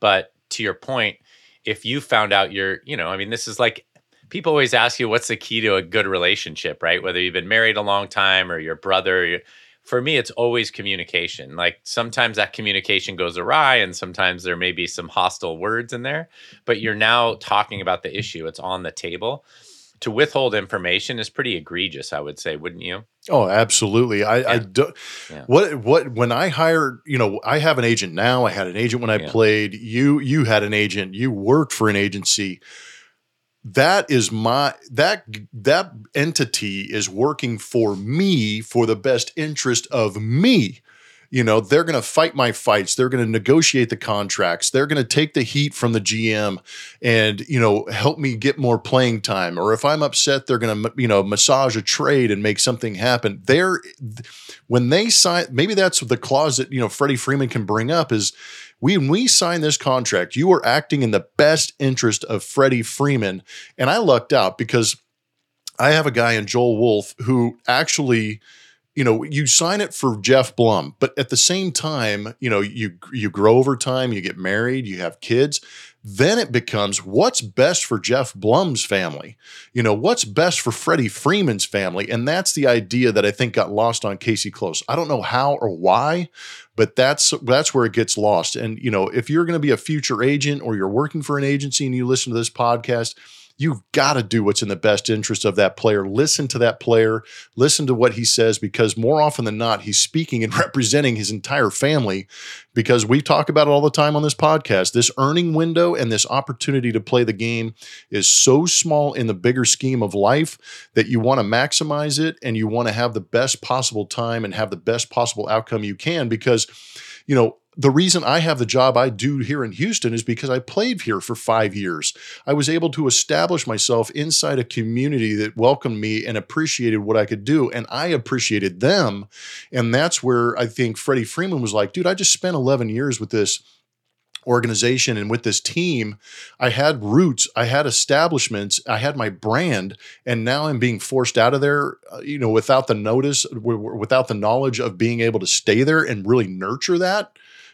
But to your point if you found out you're you know I mean this is like people always ask you what's the key to a good relationship right? Whether you've been married a long time or your brother for me it's always communication like sometimes that communication goes awry and sometimes there may be some hostile words in there but you're now talking about the issue it's on the table to withhold information is pretty egregious i would say wouldn't you oh absolutely i yeah. i do yeah. what what when i hired you know i have an agent now i had an agent when i yeah. played you you had an agent you worked for an agency that is my that that entity is working for me for the best interest of me. You know they're going to fight my fights. They're going to negotiate the contracts. They're going to take the heat from the gm and you know help me get more playing time. Or if i'm upset they're going to you know massage a trade and make something happen. They're when they sign maybe that's the clause that you know freddie freeman can bring up is when we signed this contract, you were acting in the best interest of Freddie Freeman. And I lucked out because I have a guy in Joel Wolfe who actually, you know, you sign it for Geoff Blum, but at the same time, you know, you you grow over time, you get married, you have kids. Then it becomes what's best for Geoff Blum's family? You know, what's best for Freddie Freeman's family? And that's the idea that I think got lost on Casey Close. I don't know how or why, but that's that's where it gets lost. And you know, if you're going to be a future agent or you're working for an agency and you listen to this podcast, you've got to do what's in the best interest of that player. Listen to that player, listen to what he says, because more often than not, he's speaking and representing his entire family. Because we talk about it all the time on this podcast. This earning window and this opportunity to play the game is so small in the bigger scheme of life that you want to maximize it and you want to have the best possible time and have the best possible outcome you can. Because, you know, the reason I have the job I do here in Houston is because I played here for five years. I was able to establish myself inside a community that welcomed me and appreciated what I could do. And I appreciated them. And that's where I think Freddie Freeman was like, dude, I just spent 11 years with this organization and with this team, I had roots, I had establishments, I had my brand, and now I'm being forced out of there, uh, you know, without the notice, without the knowledge of being able to stay there and really nurture that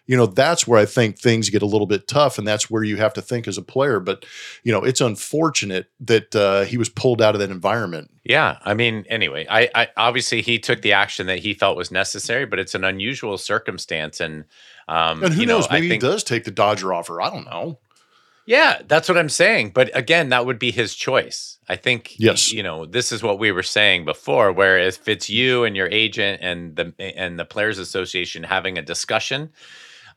you know, that's where I think things get a little bit tough. And that's where you have to think as a player. But, you know, it's unfortunate that uh, he was pulled out of that environment. Yeah. I mean, anyway, I, I obviously he took the action that he felt was necessary, but it's an unusual circumstance. And, um, and who knows? Know, maybe think, he does take the Dodger offer. I don't know. Yeah, that's what I'm saying. But again, that would be his choice. I think yes. you know, this is what we were saying before, where if it's you and your agent and the and the players association having a discussion,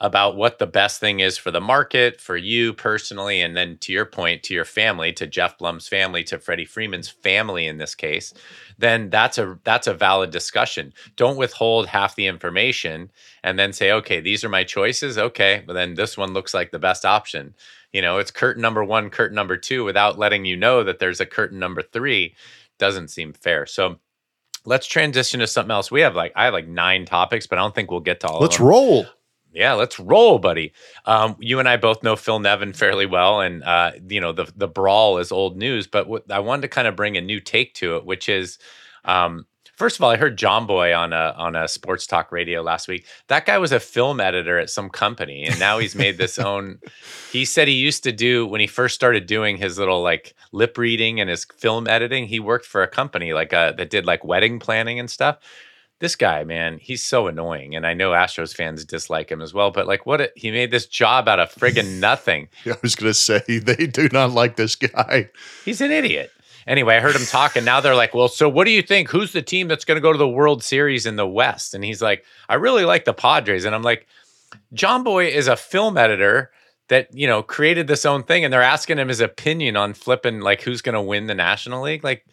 about what the best thing is for the market, for you personally, and then to your point, to your family, to Geoff Blum's family, to Freddie Freeman's family in this case, then that's a that's a valid discussion. Don't withhold half the information and then say, okay, these are my choices. Okay, but then this one looks like the best option. You know, it's curtain number one, curtain number two, without letting you know that there's a curtain number three, doesn't seem fair. So let's transition to something else. We have like I have like nine topics, but I don't think we'll get to all. Let's roll. Yeah, let's roll, buddy. Um, you and I both know Phil Nevin fairly well, and uh, you know the the brawl is old news. But what, I wanted to kind of bring a new take to it, which is, um, first of all, I heard Jomboy on a on a sports talk radio last week. That guy was a film editor at some company, and now he's made this own. He said he used to do when he first started doing his little like lip reading and his film editing. He worked for a company like uh, that did like wedding planning and stuff this guy, man, he's so annoying. And I know Astros fans dislike him as well, but like what a, he made this job out of friggin' nothing. yeah, I was going to say they do not like this guy. He's an idiot. Anyway, I heard him talk, and now they're like, well, so what do you think? Who's the team that's going to go to the World Series in the West? And he's like, I really like the Padres. And I'm like, Jomboy is a film editor that, you know, created this own thing, and they're asking him his opinion on flipping like who's going to win the National League. Like,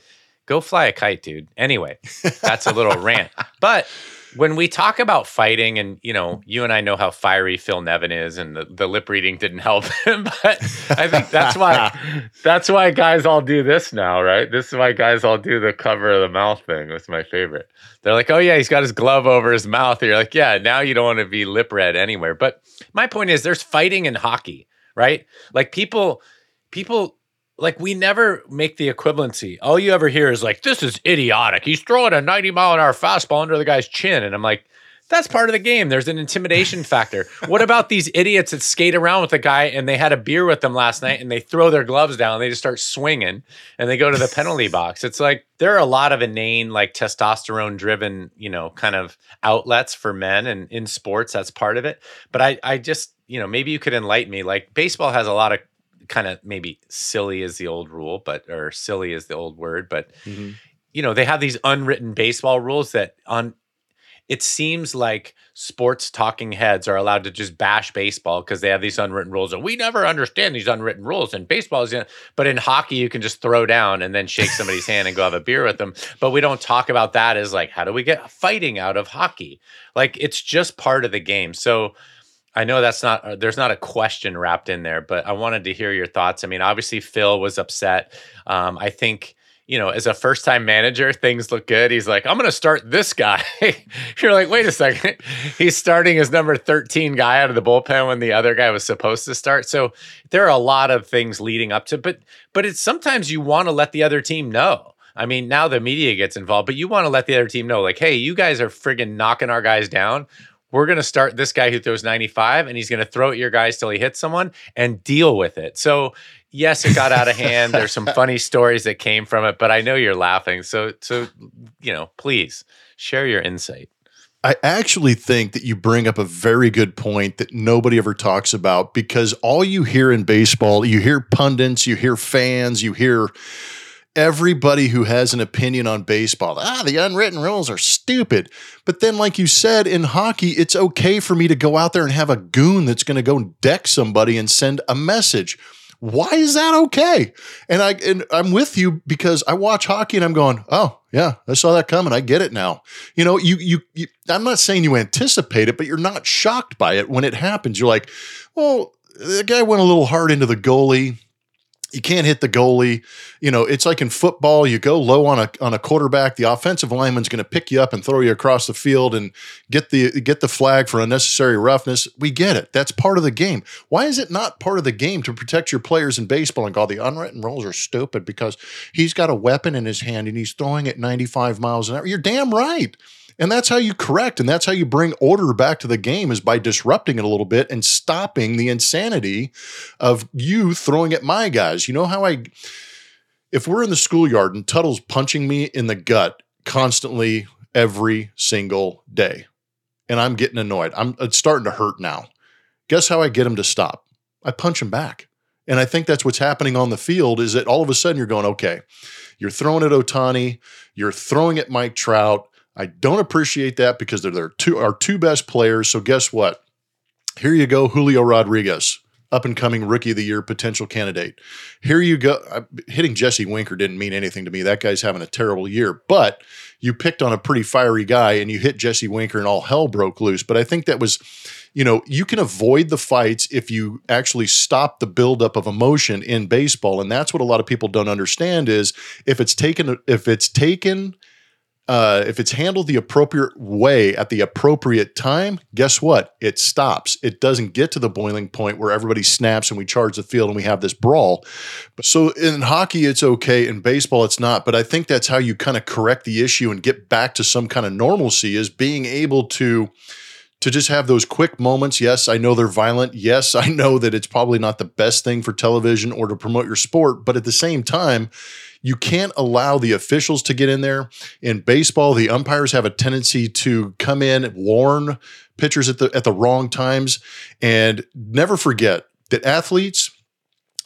go fly a kite, dude. Anyway, that's a little rant. But when we talk about fighting, and you know, you and I know how fiery Phil Nevin is, and the, the lip reading didn't help him. But I think that's why that's why guys all do this now, right? This is why guys all do the cover of the mouth thing. That's my favorite. They're like, oh yeah, he's got his glove over his mouth. And you're like, yeah, now you don't want to be lip read anywhere. But my point is, there's fighting in hockey, right? Like people, people like we never make the equivalency. All you ever hear is like, "This is idiotic." He's throwing a ninety mile an hour fastball under the guy's chin, and I'm like, "That's part of the game." There's an intimidation factor. What about these idiots that skate around with a guy and they had a beer with them last night and they throw their gloves down, and they just start swinging, and they go to the penalty box? It's like there are a lot of inane, like testosterone driven, you know, kind of outlets for men, and in sports, that's part of it. But I, I just you know, maybe you could enlighten me. Like baseball has a lot of kind of maybe silly is the old rule, but or silly is the old word, but mm-hmm. you know, they have these unwritten baseball rules that on it seems like sports talking heads are allowed to just bash baseball because they have these unwritten rules and we never understand these unwritten rules and baseball is but in hockey you can just throw down and then shake somebody's hand and go have a beer with them but we don't talk about that as like how do we get fighting out of hockey like it's just part of the game so I know that's not uh, there's not a question wrapped in there, but I wanted to hear your thoughts. I mean, obviously Phil was upset. Um, I think you know, as a first time manager, things look good. He's like, I'm going to start this guy. You're like, wait a second. He's starting his number 13 guy out of the bullpen when the other guy was supposed to start. So there are a lot of things leading up to, but but it's sometimes you want to let the other team know. I mean, now the media gets involved, but you want to let the other team know, like, hey, you guys are friggin' knocking our guys down we're going to start this guy who throws 95 and he's going to throw at your guys till he hits someone and deal with it. So, yes, it got out of hand. There's some funny stories that came from it, but I know you're laughing. So, so, you know, please share your insight. I actually think that you bring up a very good point that nobody ever talks about because all you hear in baseball, you hear pundits, you hear fans, you hear everybody who has an opinion on baseball. Ah, the unwritten rules are stupid. But then, like you said, in hockey, it's okay for me to go out there and have a goon that's going to go deck somebody and send a message. Why is that okay? And I and I'm with you because I watch hockey and I'm going, oh yeah, I saw that coming. I get it now. You know, you, you you I'm not saying you anticipate it, but you're not shocked by it when it happens. You're like, well, the guy went a little hard into the goalie you can't hit the goalie. You know, it's like in football, you go low on a on a quarterback, the offensive lineman's going to pick you up and throw you across the field and get the get the flag for unnecessary roughness. We get it. That's part of the game. Why is it not part of the game to protect your players in baseball and call the unwritten rules are stupid because he's got a weapon in his hand and he's throwing at 95 miles an hour? You're damn right. And that's how you correct and that's how you bring order back to the game is by disrupting it a little bit and stopping the insanity of you throwing at my guys. You know how I if we're in the schoolyard and Tuttle's punching me in the gut constantly every single day and I'm getting annoyed. I'm it's starting to hurt now. Guess how I get him to stop? I punch him back. And I think that's what's happening on the field is that all of a sudden you're going, okay, you're throwing at Ohtani, you're throwing at Mike Trout, I don't appreciate that because they're, they're two, our two best players. So guess what? Here you go, Julio Rodriguez, up and coming rookie of the year potential candidate. Here you go. uh, Hitting Jesse Winker didn't mean anything to me. That guy's having a terrible year, but you picked on a pretty fiery guy and you hit Jesse Winker and all hell broke loose. But I think that was, you know, you can avoid the fights if you actually stop the buildup of emotion in baseball. And that's what a lot of people don't understand is if it's taken, if it's taken uh, if it's handled the appropriate way at the appropriate time, guess what? It stops. It doesn't get to the boiling point where everybody snaps and we charge the field and we have this brawl. So in hockey, it's okay. In baseball, it's not. But I think that's how you kind of correct the issue and get back to some kind of normalcy is being able to to just have those quick moments. Yes, I know they're violent. Yes, I know that it's probably not the best thing for television or to promote your sport. But at the same time, you can't allow the officials to get in there. In baseball, the umpires have a tendency to come in, warn pitchers at the at the wrong times, and never forget that athletes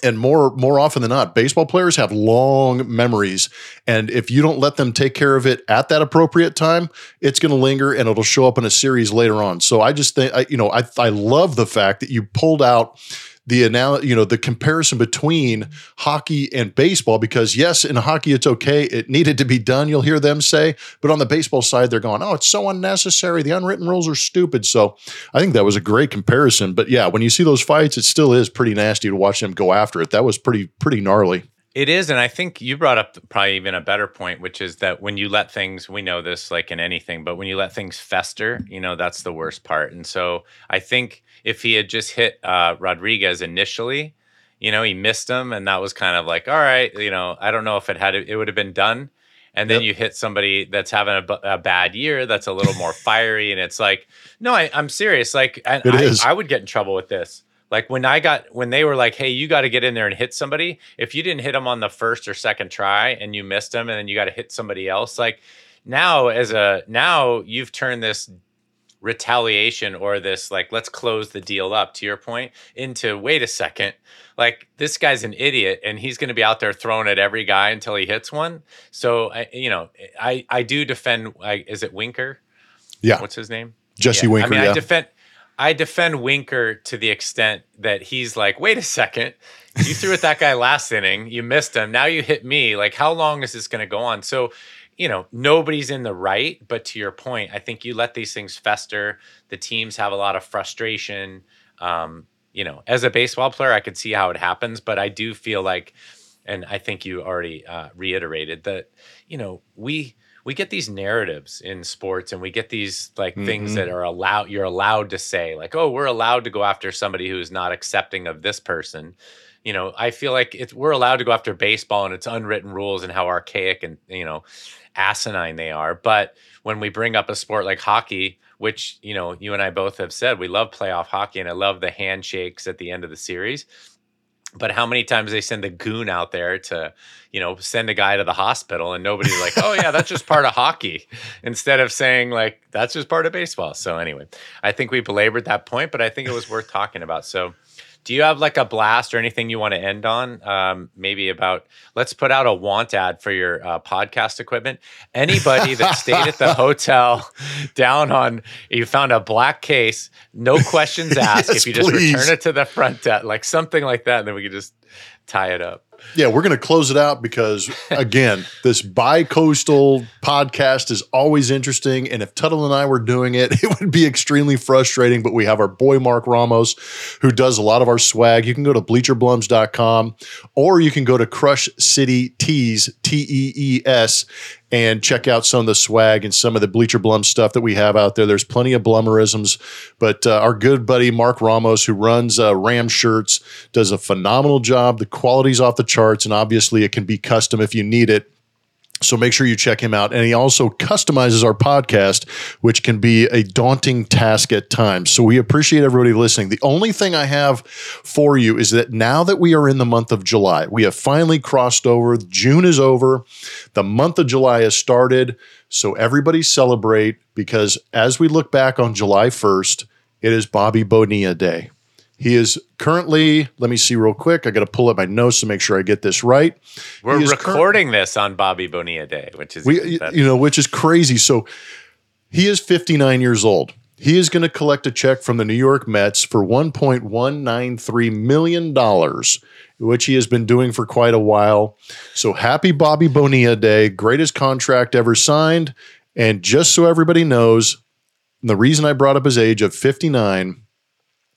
and more more often than not, baseball players have long memories, and if you don't let them take care of it at that appropriate time, it's going to linger and it'll show up in a series later on. So I just think, I, you know, I I love the fact that you pulled out the anal- you know the comparison between hockey and baseball because yes in hockey it's okay it needed to be done you'll hear them say but on the baseball side they're going oh it's so unnecessary the unwritten rules are stupid. So i think that was a great comparison but yeah when you see those fights it still is pretty nasty to watch them go after it. That was pretty pretty gnarly It is, and I think you brought up probably even a better point, which is that when you let things, we know this like in anything, but when you let things fester, you know that's the worst part. And so I think if he had just hit uh, Rodriguez initially, you know, he missed him, and that was kind of like, all right, you know, I don't know if it had it would have been done. And then Yep. you hit somebody that's having a, a bad year, that's a little more fiery, and it's like, no, I, I'm serious. Like, I. I would get in trouble with this. Like when I got when they were like, "Hey, you got to get in there and hit somebody." If you didn't hit them on the first or second try and you missed them, and then you got to hit somebody else, like now as a now you've turned this retaliation or this like let's close the deal up to your point into wait a second. Like this guy's an idiot and he's going to be out there throwing at every guy until he hits one. So I, you know i i do defend I, is it winker? Yeah. What's his name? Jesse yeah. winker I mean, yeah. I defend I defend Winker to the extent that he's like, wait a second, you threw at that guy last inning, you missed him, now you hit me. Like, how long is this going to go on? So, you know, nobody's in the right. But to your point, I think you let these things fester. The teams have a lot of frustration. Um, you know, as a baseball player, I could see how it happens, but I do feel like, and I think you already uh, reiterated that, you know, we we get these narratives in sports and we get these like things Mhm. that are allowed you're allowed to say like oh we're allowed to go after somebody who's not accepting of this person you know i feel like it's we're allowed to go after baseball and its unwritten rules and how archaic and you know asinine they are but when we bring up a sport like hockey which you know you and i both have said we love playoff hockey and i love the handshakes at the end of the series but how many times they send a goon out there to you know send a guy to the hospital and nobody's like oh yeah that's just part of hockey instead of saying like that's just part of baseball. So anyway i think we belabored that point but i think it was worth talking about. So do you have like a blast or anything you want to end on? Um, maybe about let's put out a want ad for your uh, podcast equipment. Anybody that stayed at the hotel down on you found a black case no questions asked Yes, if you just please. return it to the front desk like something like that and then we could just tie it up Yeah, we're going to close it out because, again, this bi coastal podcast is always interesting. And if Tuttle and I were doing it, it would be extremely frustrating. But we have our boy, Mark Ramos, who does a lot of our swag. You can go to bleacherblums.com or you can go to Crush City Tees, T E E S, and check out some of the swag and some of the Bleacher Blum stuff that we have out there. There's plenty of Blummerisms, but uh, our good buddy Mark Ramos, who runs uh, Ram Shirts, does a phenomenal job. The quality's off the charts, and obviously it can be custom if you need it. So make sure you check him out. And he also customizes our podcast, which can be a daunting task at times. So we appreciate everybody listening. The only thing I have for you is that now that we are in the month of July, we have finally crossed over. June is over. The month of July has started. So everybody celebrate because as we look back on July 1st, it is Bobby Bonilla Day. He is currently, let me see real quick. I got to pull up my notes to make sure I get this right. we're is cur- recording this on bobby bonilla day which is we you know which is crazy so he is 59 years old He is going to collect a check from the New York Mets for $1.193 million, which he has been doing for quite a while. So happy Bobby Bonilla Day, greatest contract ever signed. And just so everybody knows, the reason I brought up his age of 59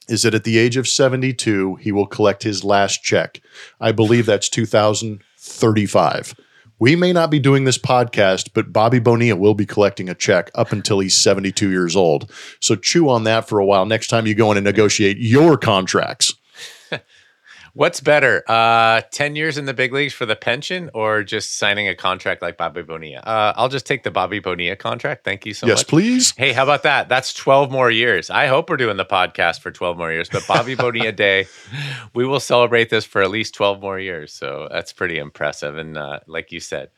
is that at the age of 72, he will collect his last check. I believe that's 2035. We may not be doing this podcast, but Bobby Bonilla will be collecting a check up until he's 72 years old. So chew on that for a while next time you go in and negotiate your contracts. What's better, uh, 10 years in the big leagues for the pension or just signing a contract like Bobby Bonilla? Uh, I'll just take the Bobby Bonilla contract. Thank you so yes, much. Yes, please. Hey, how about that? That's 12 more years. I hope we're doing the podcast for 12 more years, but Bobby Bonilla Day, we will celebrate this for at least 12 more years. So that's pretty impressive. And uh, like you said,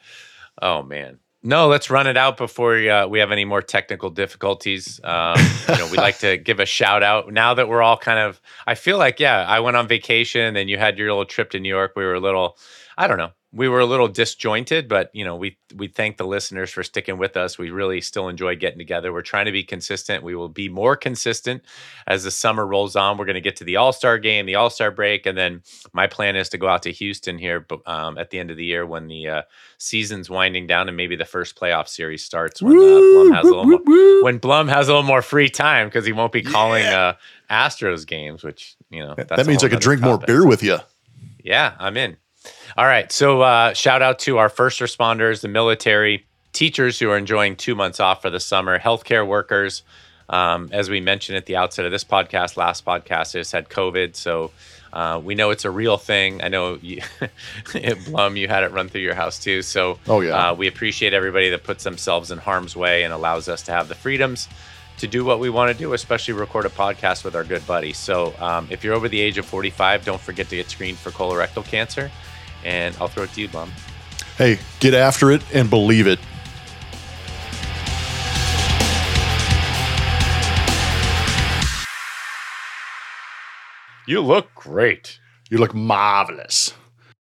oh man, no, let's run it out before uh, we have any more technical difficulties. Um, you know, we like to give a shout out now that we're all kind of. I feel like, yeah, I went on vacation, and you had your little trip to New York. We were a little, I don't know, we were a little disjointed, but you know, we we thank the listeners for sticking with us. We really still enjoy getting together. We're trying to be consistent. We will be more consistent as the summer rolls on. We're going to get to the All Star game, the All Star break, and then my plan is to go out to Houston here um, at the end of the year when the uh, season's winding down and maybe the first playoff series starts when uh, Blum has a little more, when Blum has a little more free time because he won't be calling yeah. uh, Astros games, which you know that means I could drink topic. more beer with you. Yeah, I'm in. All right. So, uh, shout out to our first responders, the military, teachers who are enjoying two months off for the summer, healthcare workers. Um, as we mentioned at the outset of this podcast, last podcast, just had COVID. So, uh, we know it's a real thing. I know you, Blum, you had it run through your house too. So, oh yeah, uh, we appreciate everybody that puts themselves in harm's way and allows us to have the freedoms to do what we want to do, especially record a podcast with our good buddy. So, um, if you're over the age of 45, don't forget to get screened for colorectal cancer. And I'll throw it to you, Blum. Hey, get after it and believe it. You look great. You look marvelous.